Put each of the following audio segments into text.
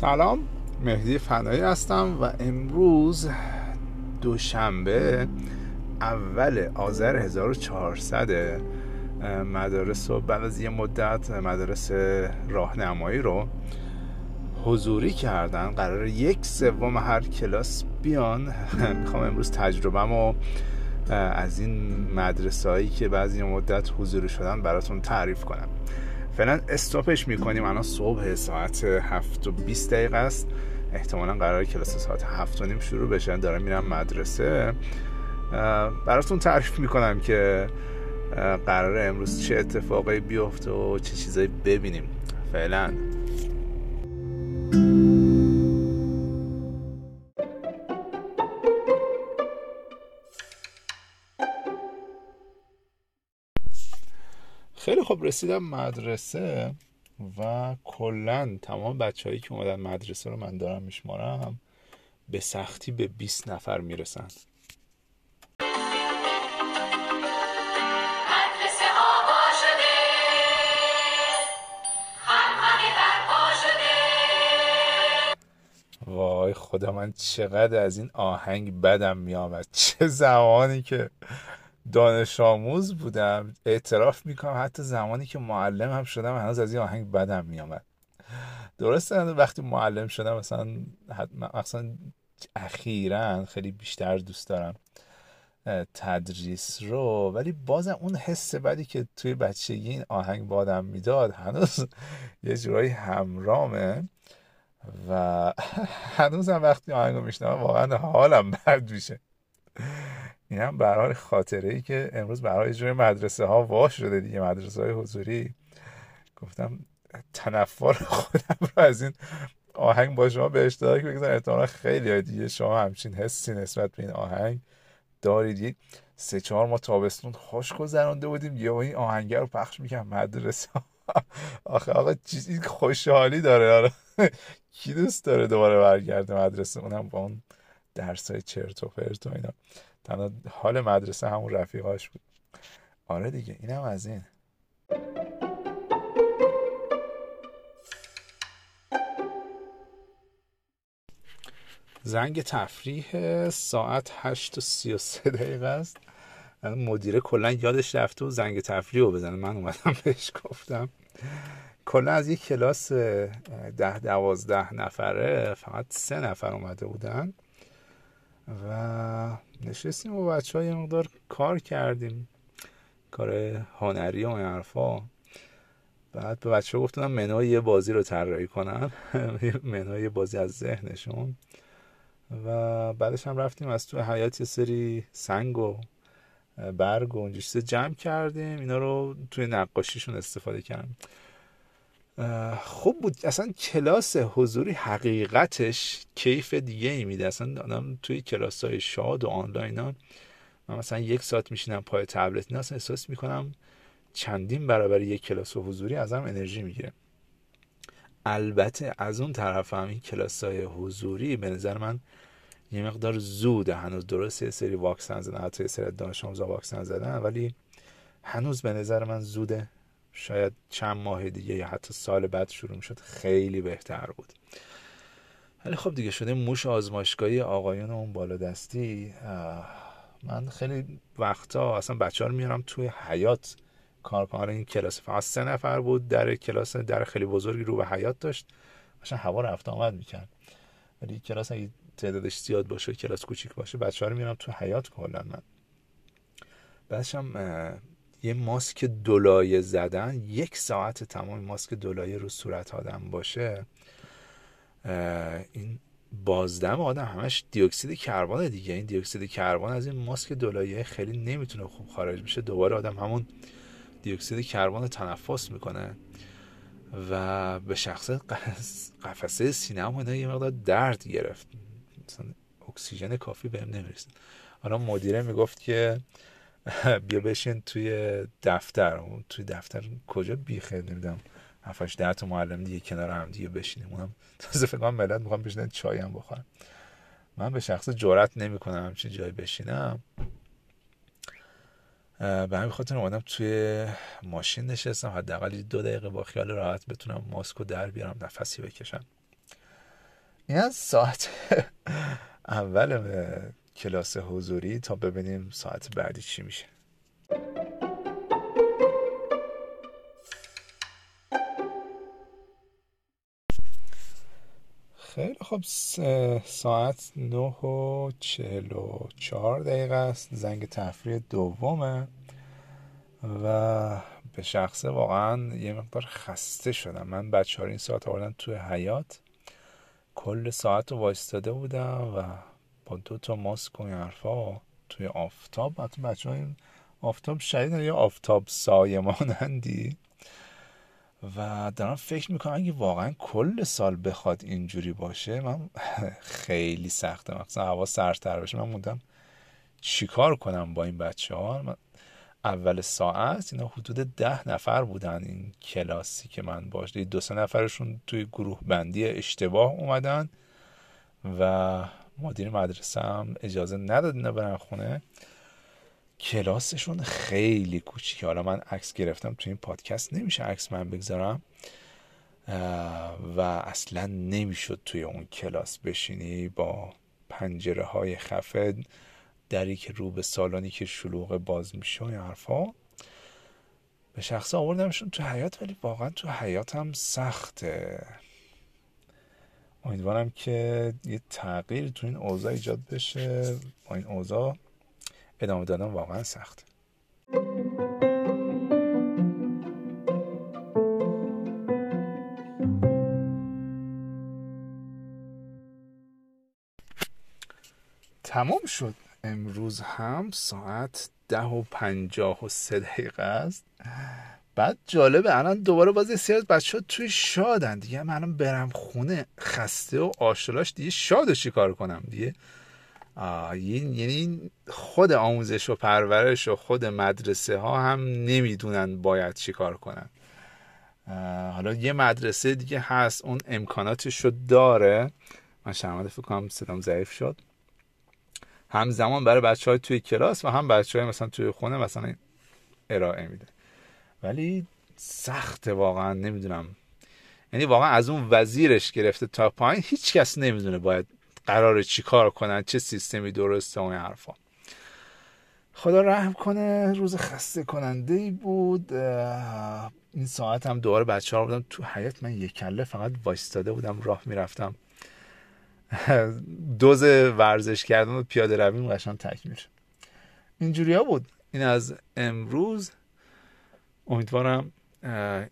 سلام مهدی فنایی هستم و امروز دوشنبه اول آذر 1400 مدارس و بعد از یه مدت مدارس راهنمایی رو حضوری کردن. قرار یک سوم هر کلاس بیان. می‌خوام امروز تجربه از این مدرسه هایی که بعضی مدت حضوری شدن براتون تعریف کنم. فعلا استاپش می‌کنیم. الان صبح ساعت هفت و 20 دقیقه است. احتمالا قرار کلاس ساعت هفت و نیم شروع بشه. دارم میرم مدرسه. براتون تعریف می‌کنم که قرار امروز چه اتفاقی بیفته و چه چیزایی ببینیم. فعلا. خیلی خوب رسیدم مدرسه و کلا تمام بچههایی که اومدن مدرسه رو من دارم میشمارم به سختی به 20 نفر می‌رسن. وای خدا من چقدر از این آهنگ بدم میامد چه زمانی که دانش آموز بودم. اعتراف می‌کنم حتی زمانی که معلم هم شدم هنوز از این آهنگ بدم میامد درسته وقتی معلم شدم مثلا مثلا اخیرا خیلی بیشتر دوست دارم تدریس رو ولی بازم اون حس بدی که توی بچگی این آهنگ بادم می‌داد هنوز یه جورایی همرامه و هنوز هم وقتی آهنگ رو میشنم واقعا حالم بد میشه. این هم برای خاطره ای که امروز برای جوری مدرسه ها واش شده دیگه مدرسه های حضوری. گفتم تنفر خودم رو از این آهنگ با شما به اشتراک بگذارم. احتمالا خیلی دیگه شما همچین حسی نسبت به این آهنگ دارید. سه چهار ما تابستون خوش گذرانده بودیم. یه این آهنگ رو پخش می‌کنم مدرسه. آخه آقا چیزی خوشحالی داره. آره. کی دوست داره دوباره برگرده مدرسه؟ اونم با اون درس های چرت و پرت و اینا. تنها حال مدرسه همون رفیقاش بود. آره دیگه اینم از این. زنگ تفریح ساعت هشت و سی و سه دقیقه است. مدیره کلا یادش رفته و زنگ تفریح رو بزنه. من اومدم بهش گفتم. کلا از یک کلاس ده دوازده نفره فقط سه نفر اومده بودن. و نشستیم و بچه های مقدار کار کردیم. کار هنری و حرفا. بعد به بچه ها گفتم منوی یه بازی رو طراحی کنن. منوی یه بازی از ذهنشون. و بعدش هم رفتیم از تو حیات یه سری سنگ و برگ و اونجا جمع کردیم. اینا رو توی نقاشیشون استفاده کردیم. خوب بود. اصلا کلاس حضوری حقیقتش کیف دیگه ای میده. اصلا آدم توی کلاس های شاد و آنلاین ها من مثلا یک ساعت میشینم پای تبلت اینا اصلا احساس می‌کنم چندین برابر یک کلاس حضوری ازم انرژی می‌گیره. البته از اون طرف هم این کلاس های حضوری به نظر من یه مقدار زوده. هنوز درست یه سری واکسن زدن حتی یه سری دانش آموزا واکسن زدن ولی هنوز به نظر من زوده. شاید چند ماه دیگه یا حتی سال بعد شروع می‌شد خیلی بهتر بود. ولی خب دیگه شده موش آزمایشگاهی آقایان اون بالا دستی. من خیلی وقتا اصلا بچه ها رو میارم توی حیات کار کنم این کلاس فقط سه نفر بود در کلاس در خیلی بزرگی رو به حیات داشت. مثلا هوا رفت آمد می‌کرد. ولی کلاس اگه تعدادش زیاد باشه کلاس کوچیک باشه بچه ها رو میارم تو حیات کلا من. بعدش هم یه ماسک دولایه زدن یک ساعت تمام ماسک دولایه رو صورت آدم باشه این بازدم آدم همش دیوکسید کربن دیگه. این دیوکسید کربن از این ماسک دولایه خیلی نمی‌تونه خوب خارج بشه. دوباره آدم همون دیوکسید کربن رو تنفس می‌کنه و به شخص قفسه سینه یه مقدار درد گرفت. مثلا اکسیژن کافی بهم نمی‌رسید. حالا مدیره می‌گفت که بیا بشین توی دفتر. توی دفتر کجا بیخه؟ نمی‌دونم. هفتش ده تا معلم دیگه کنار هم دیگه بشینیم. اونم تازه فکر کنم ملت می‌خوام بشینن چای هم بخورم من به شخص جرات نمی‌کنم همچین جای بشینم. به همین خاطر اومدم توی ماشین نشستم. حداقل دو دقیقه با خیال راحت بتونم ماسکو در بیارم نفسی بکشم. این از ساعت اول کلاس حضوری تا ببینیم ساعت بعدی چی میشه. خیلی خب ساعت نه و چهل و چهار دقیقه است. زنگ تفریح دومه و به شخصه واقعا یه مقدار خسته شدم. من بچه ها این ساعت آوردن توی حیات کل ساعت رو وایستاده بودم و با دو تا ماسک و این حرفا توی آفتاب. حتی بچه های آفتاب شدید یا آفتاب سایه مانندی؟ و دارم فکر می‌کنم اگه واقعا کل سال بخواد اینجوری باشه من خیلی سخته. مثلا هوا سرتر باشه من موندم چیکار کنم با این بچه ها اول ساعت اینا حدود ده نفر بودن این کلاسی که من باش دو سه نفرشون توی گروه بندی اشتباه اومدن و مدیر مدرسه هم اجازه نداد اینا برن خونه. کلاسشون خیلی کوچیکه. حالا من عکس گرفتم تو این پادکست نمیشه عکس من بگذارم. و اصلا نمی‌شد توی اون کلاس بشینی با پنجره های خفه دری که رو به سالانی که شلوغ باز میشه و حرفا. به شخص آوردمشون تو حیات ولی واقعا تو حیات هم سخته. امیدوارم که یه تغییر تو این اوضاع ایجاد بشه با این اوضاع ادامه دادن واقعا سخت تمام شد. امروز هم ساعت ده و پنجاه و سه دقیقه است. بعد جالبه الان دوباره باز یه از بچه ها توی شادن دیگه. من الان برم خونه خسته و آشلاش دیگه شاد چی کنم دیگه؟ یعنی خود آموزش و پرورش و خود مدرسه ها هم نمی‌دونن باید چی کار کنن. حالا یه مدرسه دیگه هست اون امکاناتش رو داره. من شرمنده فکر کنم صدام ضعیف شد. همزمان برای بچه های توی کلاس و هم بچه های مثلا توی خونه مثلا ارائه میده. ولی سخته واقعا نمی‌دونم. یعنی واقعا از اون وزیرش گرفته تا پایین هیچ کس نمی‌دونه باید قرار چی کار کنن چه سیستمی درسته اون حرفا. خدا رحم کنه روز خسته کننده ای بود این ساعت هم دوباره بچه ها بودم. تو حیات من یک کله فقط وایستاده بودم راه می‌رفتم. دوز ورزش کردن و پیاده رویم قشنگ تکمیل شد. اینجوری ها بود. این از امروز امیدوارم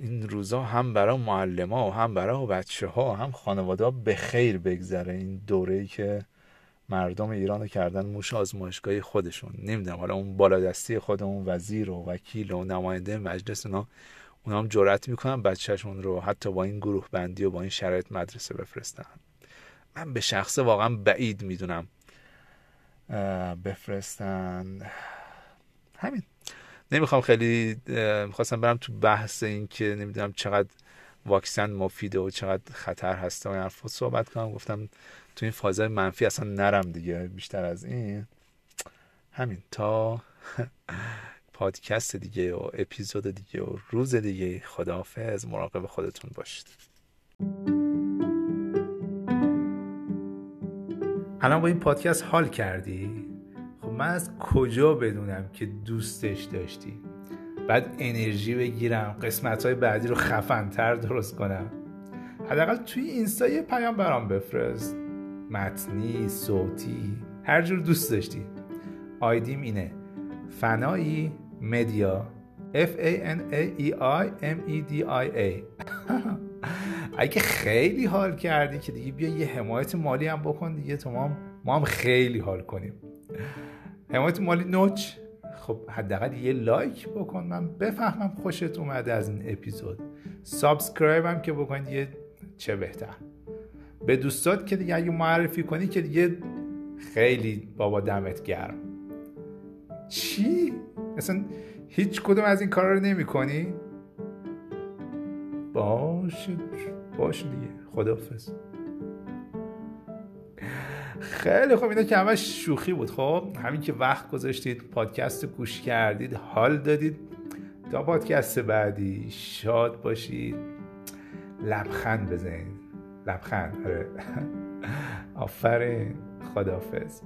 این روزا هم برای معلم ها و هم برای بچه ها هم خانواده ها به خیر بگذره. این دوره ای که مردم ایران کردن موش آزمایشگاهی خودشون. نمی‌دونم حالا اون بالادستی خودمون وزیر و وکیل و نماینده مجلس اونا اونا هم جرأت می‌کنن بچهشون رو حتی با این گروه بندی و با این شرایط مدرسه بفرستن. من به شخصه واقعا بعید می‌دونم بفرستن. همین. نمی‌خوام خیلی می‌خواستم برم تو بحث این که نمی‌دونم چقدر واکسن مفیده و چقدر خطر هست و این حرفا. صحبت کنم گفتم تو این فازه منفی اصلا نرم دیگه بیشتر از این. همین تا پادکست دیگه و اپیزود دیگه و روز دیگه. خداحافظ مراقب خودتون باشید. الان با این پادکست حال کردی؟ من از کجا بدونم که دوستش داشتی؟ بعد انرژی بگیرم قسمت های بعدی رو خفنتر درست کنم. حداقل توی اینستا یه پیام برام بفرست. متنی صوتی هر جور دوست داشتی. آیدیم اینه فنایی مدیا. F A N A E I M E D I A. اگه خیلی حال کردی که دیگه بیا یه حمایت مالی هم بکن دیگه تو ما ما هم خیلی حال کنیم. حمایت مالی نوچ. خب حداقل یه لایک بکن. من بفهمم خوشت اومده از این اپیزود. subscribe هم که بکنید یه چه بهتر. به دوستات که دیگه اگه معرفی کنی که دیگه خیلی بابا دمت گرم. چی؟ اصلا هیچ کدوم از این کارا رو نمی کنی؟ باشه باشه دیگه. خداحافظ. خیلی خوب اینا که همش شوخی بود. خب همین که وقت گذاشتید پادکست گوش کردید حال دادید. تا پادکست بعدی شاد باشید. لبخند بزنید. لبخند آره. آفرین. خدافز